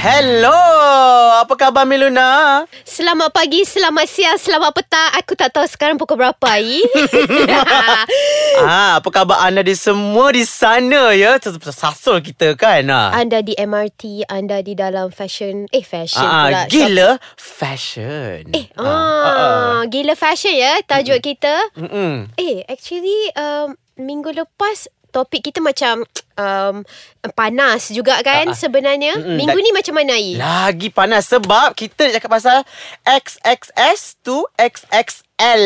Hello, apa khabar Miluna? Selamat pagi, selamat siang, selamat petang. Aku tak tahu sekarang pukul berapa, Ai. ah, apa khabar anda di semua di sana ya? Sasul kita kan? Ah. anda di MRT, anda di dalam fashion. Eh, fashion Ah, pula. gila fashion. Eh, ah, gila fashion ya tajuk kita. Mm-mm. Eh, actually um, minggu lepas topik kita macam um, panas juga kan ah. sebenarnya. Mm-mm, Minggu ni macam mana, Ai? Lagi panas sebab kita nak cakap pasal XXS to XXL.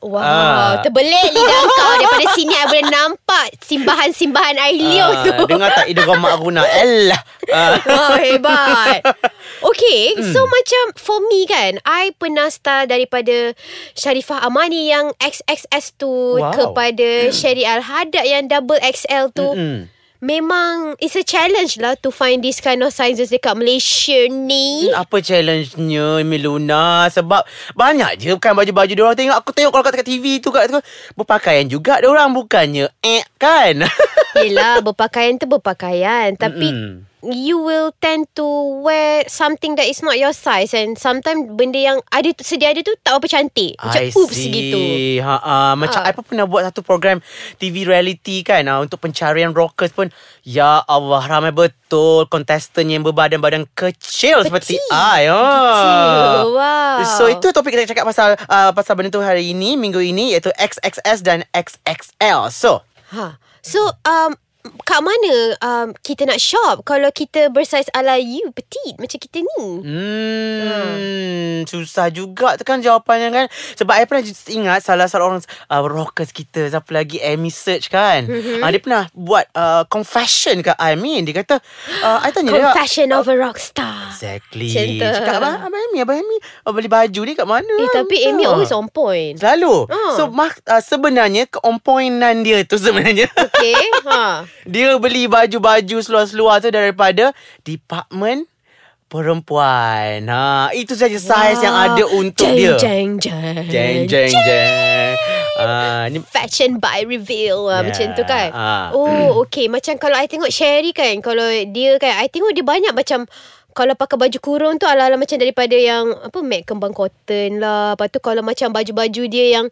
Wow, Ah. terbelit lidah kau daripada sini I boleh nampak simbahan-simbahan air liur Ah, tu. Dengar tak idgham makruna L. Ah. Wow, hebat. Okay, Hmm. so macam for me kan, I pernah style daripada Sharifah Amani yang XXS tu Wow. kepada Sherry Al-Hadad yang double XL tu. Mm-mm. Memang it's a challenge lah to find this kind of sizes dekat Malaysia ni. Apa challenge-nya Miluna Sebab banyak je Bukan baju-baju Diorang tengok. Aku tengok kalau kat TV tu kat tu Berpakaian juga Diorang bukannya Eh kan Yelah, berpakaian tu berpakaian. Tapi Mm-mm. you will tend to wear something that is not your size and sometimes benda yang ada sedia ada tu tak apa cantik. Macam I oops see. gitu. Ha, ha. Macam Ha. I pun pernah buat satu program TV reality kan ha, Untuk pencarian rockers pun Ya Allah ramai betul Contestant yang berbadan-badan kecil Seperti I oh. Kecil. Wow. So itu topik kita cakap pasal uh, Pasal benda tu hari ini Minggu ini Iaitu XXS dan XXL So Ha. So um kat mana um, kita nak shop kalau kita bersaiz ala you petite macam kita ni? Hmm, susah juga tu kan jawapannya kan. Sebab I pernah ingat salah seorang uh, rockers kita, siapa lagi, Amy Search kan. Mm-hmm. Uh, dia pernah buat uh, confession ke I mean. Dia kata, uh, I tanya dia. Confession of a rock star. Exactly. Tu. Cakap, Abang, Abang Amy, Abang Amy uh, beli baju ni kat mana? Eh tapi Amy Ah. always on point. Selalu. Ah. So, mak, uh, sebenarnya keonpointan dia tu sebenarnya. Okay. ha. Dia beli baju-baju seluar-seluar tu daripada department perempuan. Ha, itu saja saiz yang ada untuk jeng, dia. Jeng jeng Jeng jeng jeng. Ah, ni Fashion by reveal yeah. Yeah, Macam tu kan ah. Oh okay Macam kalau I tengok Sherry kan Kalau dia kan I tengok dia banyak macam kalau pakai baju kurung tu ala-ala macam daripada yang apa mat kembang cotton lah. Lepas tu kalau macam baju-baju dia yang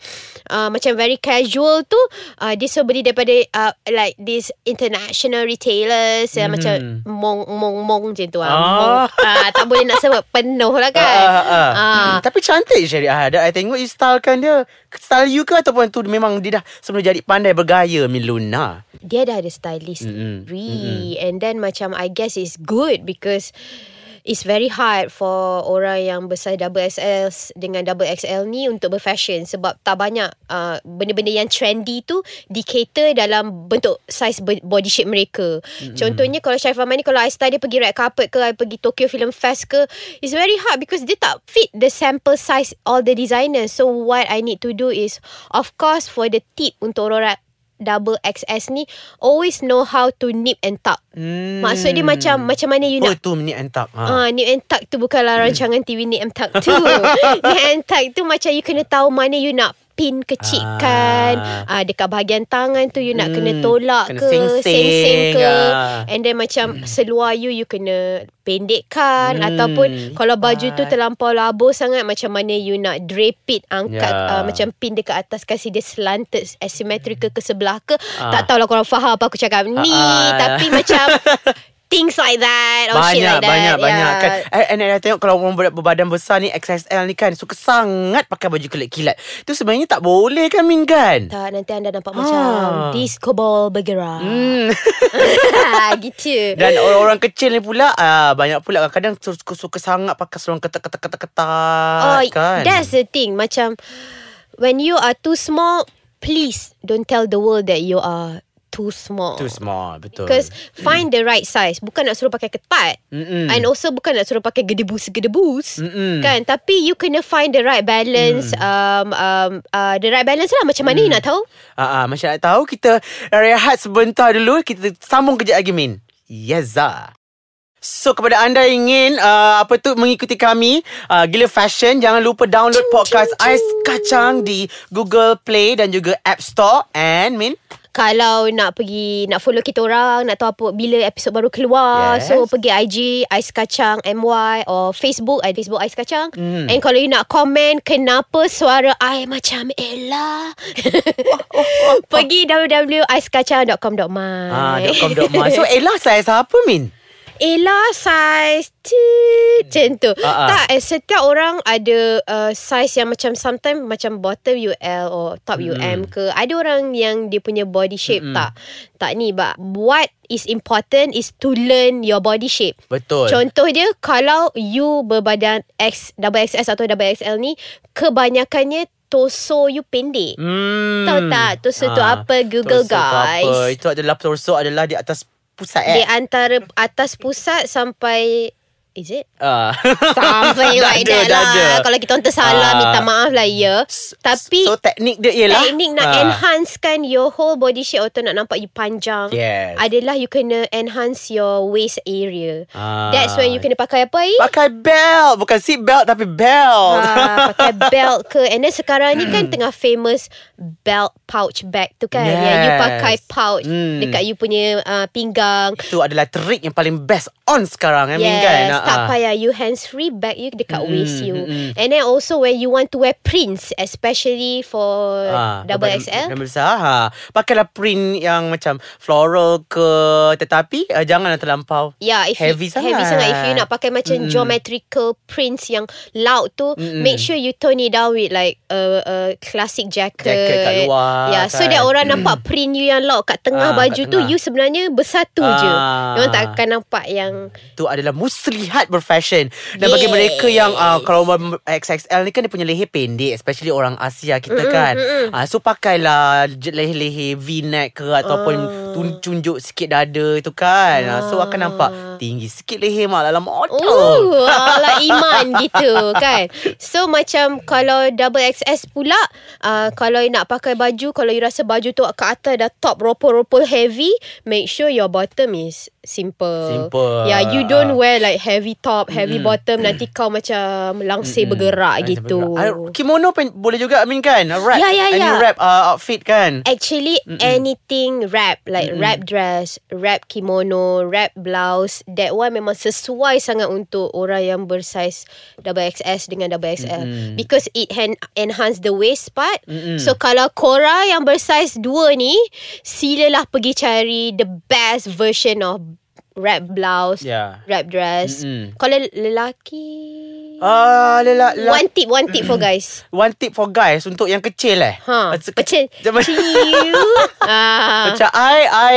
uh, macam very casual tu uh, dia selalu beli daripada uh, like this international retailers yang macam mong mong mong macam tu ah. Ah. Mong, uh, tak boleh nak sebut penuh lah kan. Ah, ah, ah. Ah. Hmm, Tapi cantik Syariah ada. I tengok you stylekan dia. Style you ke ataupun tu memang dia dah sebelum jadi pandai bergaya Miluna. dia dah ada stylist Mm-mm. mm and then macam I guess it's good because it's very hard for orang yang besar double XL dengan double XL ni untuk berfashion sebab tak banyak uh, benda-benda yang trendy tu di cater dalam bentuk size body shape mereka. Mm-hmm. Contohnya kalau Sharifah Mani kalau I style dia pergi red carpet ke I pergi Tokyo Film Fest ke it's very hard because dia tak fit the sample size all the designers. So what I need to do is of course for the tip untuk orang double XS ni always know how to nip and tuck. Hmm. Maksud dia macam macam mana you Oh nak tu minit antak. Ha. Ah, nip and tuck tu bukanlah rancangan TV nip and tuck tu. nip and tuck tu macam you kena tahu mana you nak pin kecilkan. Ah. dekat bahagian tangan tu you nak Hmm, kena tolak kena ke, sing-sing, sing-sing ke. ah. And then macam seluar you you kena pendekkan Hmm, ataupun kalau baju tu terlampau labuh sangat macam mana you nak drape it angkat Ya. uh, macam pin dekat atas kasih dia slanted asymmetrical ke sebelah ke. Ah. Tak tahulah korang faham apa aku cakap ni Ah, ah. tapi macam things like that or shit Banyak, like that. banyak, banyak Yeah. kan. Eh, And I tengok kalau orang ber- berbadan besar ni XSL ni kan suka sangat pakai baju kilat-kilat. Tu sebenarnya tak boleh kan Min kan? Tak nanti anda nampak Ah. macam disco ball bergerak. Hmm. gitu. Dan orang-orang kecil ni pula ah, Banyak pula kadang-kadang suka, suka sangat pakai seluar ketat-ketat-ketat Oh, kan that's the thing. Macam when you are too small, please don't tell the world that you are too small. Too small Betul Because find the right size. Bukan nak suruh pakai ketat. Mm-mm. And also bukan nak suruh pakai gedebus-gedebus. Mm-mm. Kan? Tapi you kena find the right balance. Mm. Um, um, uh, the right balance lah. Macam mana you nak tahu? Ah, ah, Macam nak tahu Kita rehat sebentar dulu Kita sambung kejap lagi Min Yes ah. So kepada anda yang ingin uh, apa tu mengikuti kami uh, Gila Fashion jangan lupa download podcast Ais Kacang di Google Play dan juga App Store and Min Kalau nak pergi Nak follow kita orang Nak tahu apa Bila episod baru keluar Yes. So pergi IG Ais Kacang MY Or Facebook Ada Facebook Ais Kacang Hmm. And kalau you nak komen Kenapa suara I macam Ella Pergi www.aiskacang.com.my ah, .com.my So Ella saya siapa Min? Ella size tu. Macam tu. Ah. Tak eh, Setiap orang ada uh, Size yang macam Sometimes macam bottom UL Or top UM ke. Ada orang yang Dia punya body shape Tak? Tak ni but What is important Is to learn Your body shape. Betul. Contoh dia Kalau you berbadan X Double XS atau double XL ni Kebanyakannya Torso you pendek. Hmm. Tahu tak? Torso tu Ah, apa? Google torso guys apa? Itu adalah torso adalah di atas pusat Di eh. antara atas pusat sampai Is it? Ah. Something like ada, that lah ada. Kalau kita orang tersalah Ah. Minta maaf lah ya Tapi So teknik dia ialah Teknik nak ah, enhancekan Your whole body shape Atau nak nampak you panjang Yes. Adalah you kena Enhance your waist area Ah. That's when you kena pakai apa I? Pakai belt Bukan seat belt Tapi belt Ha, pakai belt ke And then sekarang ni Hmm. kan Tengah famous Belt pouch bag tu kan Yes. Yang you pakai pouch Hmm. Dekat you punya uh, pinggang Itu adalah trik yang paling best on sekarang I mean Yes, kan tak Ah. payah you hands free bag you dekat Mm-mm, waist you. mm-mm. And then also when you want to wear prints especially for Ah, double XL. Yang besar ha. Pakailah print yang macam floral ke Tetapi uh, janganlah terlampau Yeah, if Heavy you, heavy sangat. sangat. If you nak pakai macam Mm-mm. geometrical prints yang loud tu, Mm-mm. make sure you tone it down with like a, a classic jacket. Jacket kat luar, Yeah, so kan. that orang nampak print you yang loud kat tengah Ah, kat baju tu, tengah. you sebenarnya bersatu je. Ah. Orang tak akan nampak yang Itu adalah muslihat berfashion Dan bagi Yes. mereka yang uh, Kalau XXL ni kan Dia punya leher pendek Especially orang Asia kita Mm-mm, kan mm-mm. uh, So pakailah Leher-leher V-neck ke Ataupun tun- tunjuk sikit dada tu kan uh, So akan nampak Tinggi sikit leher mak Dalam model Oh, ala iman gitu kan. So macam kalau double XS pula, uh, kalau you nak pakai baju, kalau you rasa baju tu ke atas dah top ropol-ropol heavy, make sure your bottom is simple. Simple. Yeah, you don't Ah. wear like heavy top, heavy bottom nanti kau macam langsir bergerak Ah, gitu. Ah, Kimono pun boleh juga I mean kan Wrap Ya, ya, Any ya. wrap uh, outfit kan Actually anything wrap like wrap dress, wrap kimono, wrap blouse, that one memang sesuai sangat untuk orang yang bersaiz double XS dengan double XL because it han- enhance the waist part. So kalau korang yang bersaiz 2 ni, silalah pergi cari the best version of wrap blouse, Yeah. wrap dress. Mm-mm. Kalau lelaki Ah, lela, la, One tip, one tip for guys. One tip for guys Untuk yang kecil eh Ha, Macam- kecil. Macam- ah. Macam I I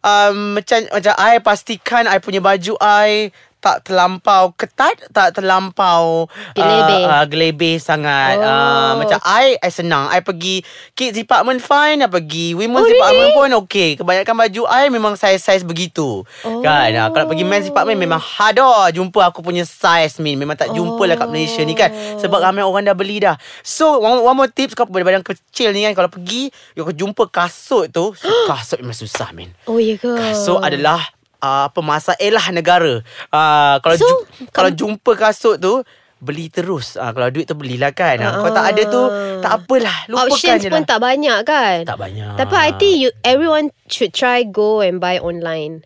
um, Macam Macam I pastikan I punya baju I tak terlampau ketat tak terlampau Gelebeh. uh, uh, gelebeh sangat. Oh. uh, macam I I senang. I pergi kids department fine I pergi women's Oh, department pun okay. Kebanyakan baju I memang size-size begitu. Oh. kan? Uh, kalau pergi men's department memang hada jumpa aku punya size min. Memang tak jumpa lah kat Malaysia ni kan? Sebab ramai orang dah beli dah. So one, one more tips kau badan kecil ni kan? Kalau pergi kau jumpa kasut tu. So, kasut memang susah min. Oh ya ke? Kasut adalah uh, apa masalah negara. Uh, kalau So, ju- kalau jumpa kasut tu beli terus. Uh, kalau duit tu belilah kan. Uh, kalau tak ada tu tak apalah. Lupakan Options je pun lah. tak banyak kan? Tak banyak. Tapi I think you everyone should try go and buy online.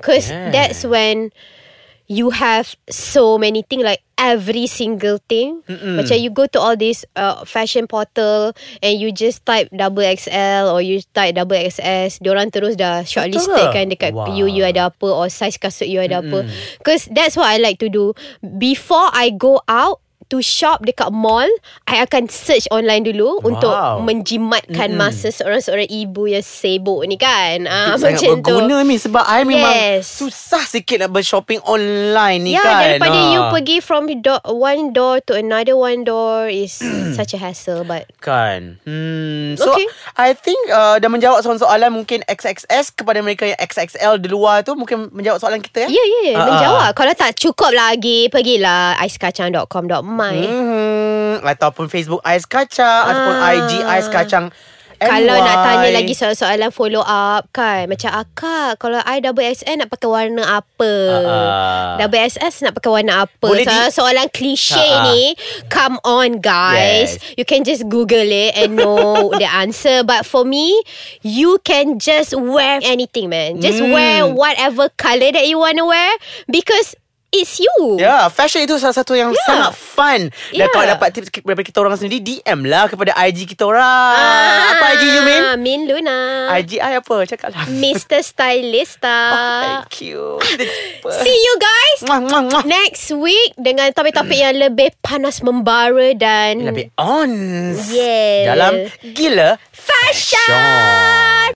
Cause Yeah. that's when you have so many things like every single thing. Mm-mm. Macam you go to all this uh, fashion portal and you just type double XL or you type double XS. Diorang terus dah shortlisted ke? kan dekat Wow. you you ada apa or size kasut you ada apa. Cause that's what I like to do. Before I go out to shop dekat mall, I akan search online dulu Wow. untuk menjimatkan masa seorang-seorang ibu yang sibuk ni kan. Ah sangat macam tu. berguna ni sebab I memang Yes. susah sikit nak bershopping online ni Ya, kan. daripada Ah. you pergi from door, one door to another one door is such a hassle but Kan hmm, So Okay. I think uh, Dah menjawab soalan-soalan Mungkin XXS Kepada mereka yang XXL di luar tu Mungkin menjawab soalan kita ya Ya, ya, ya. Ah, Menjawab. Kalau tak cukup lagi, pergilah aiskacang.com.my. Hmm, ataupun Facebook Ais Kacang Ah. ataupun IG Ais Kacang And Kalau nak tanya lagi soalan-soalan follow up kan Macam akak Kalau I double XL nak pakai warna apa Ah. Double XS nak pakai warna apa Boleh di- Soalan-soalan klise Ah, ah. ni Come on guys Yes. You can just google it And know the answer But for me You can just wear anything man Just Hmm. wear whatever colour that you want to wear Because It's you Ya, fashion itu salah satu yang Yeah. sangat fun. Dan Yeah. kalau dapat tips daripada kita orang sendiri, DM lah kepada IG kita orang. Ah, Apa IG you, Min? Min Luna IG I apa? Cakap lah. Mr. Stylista Oh, thank you. See you guys Muah, muah, muah. Next week Dengan topik-topik yang lebih panas membara Dan Lebih on. Yes Dalam Gila Fashion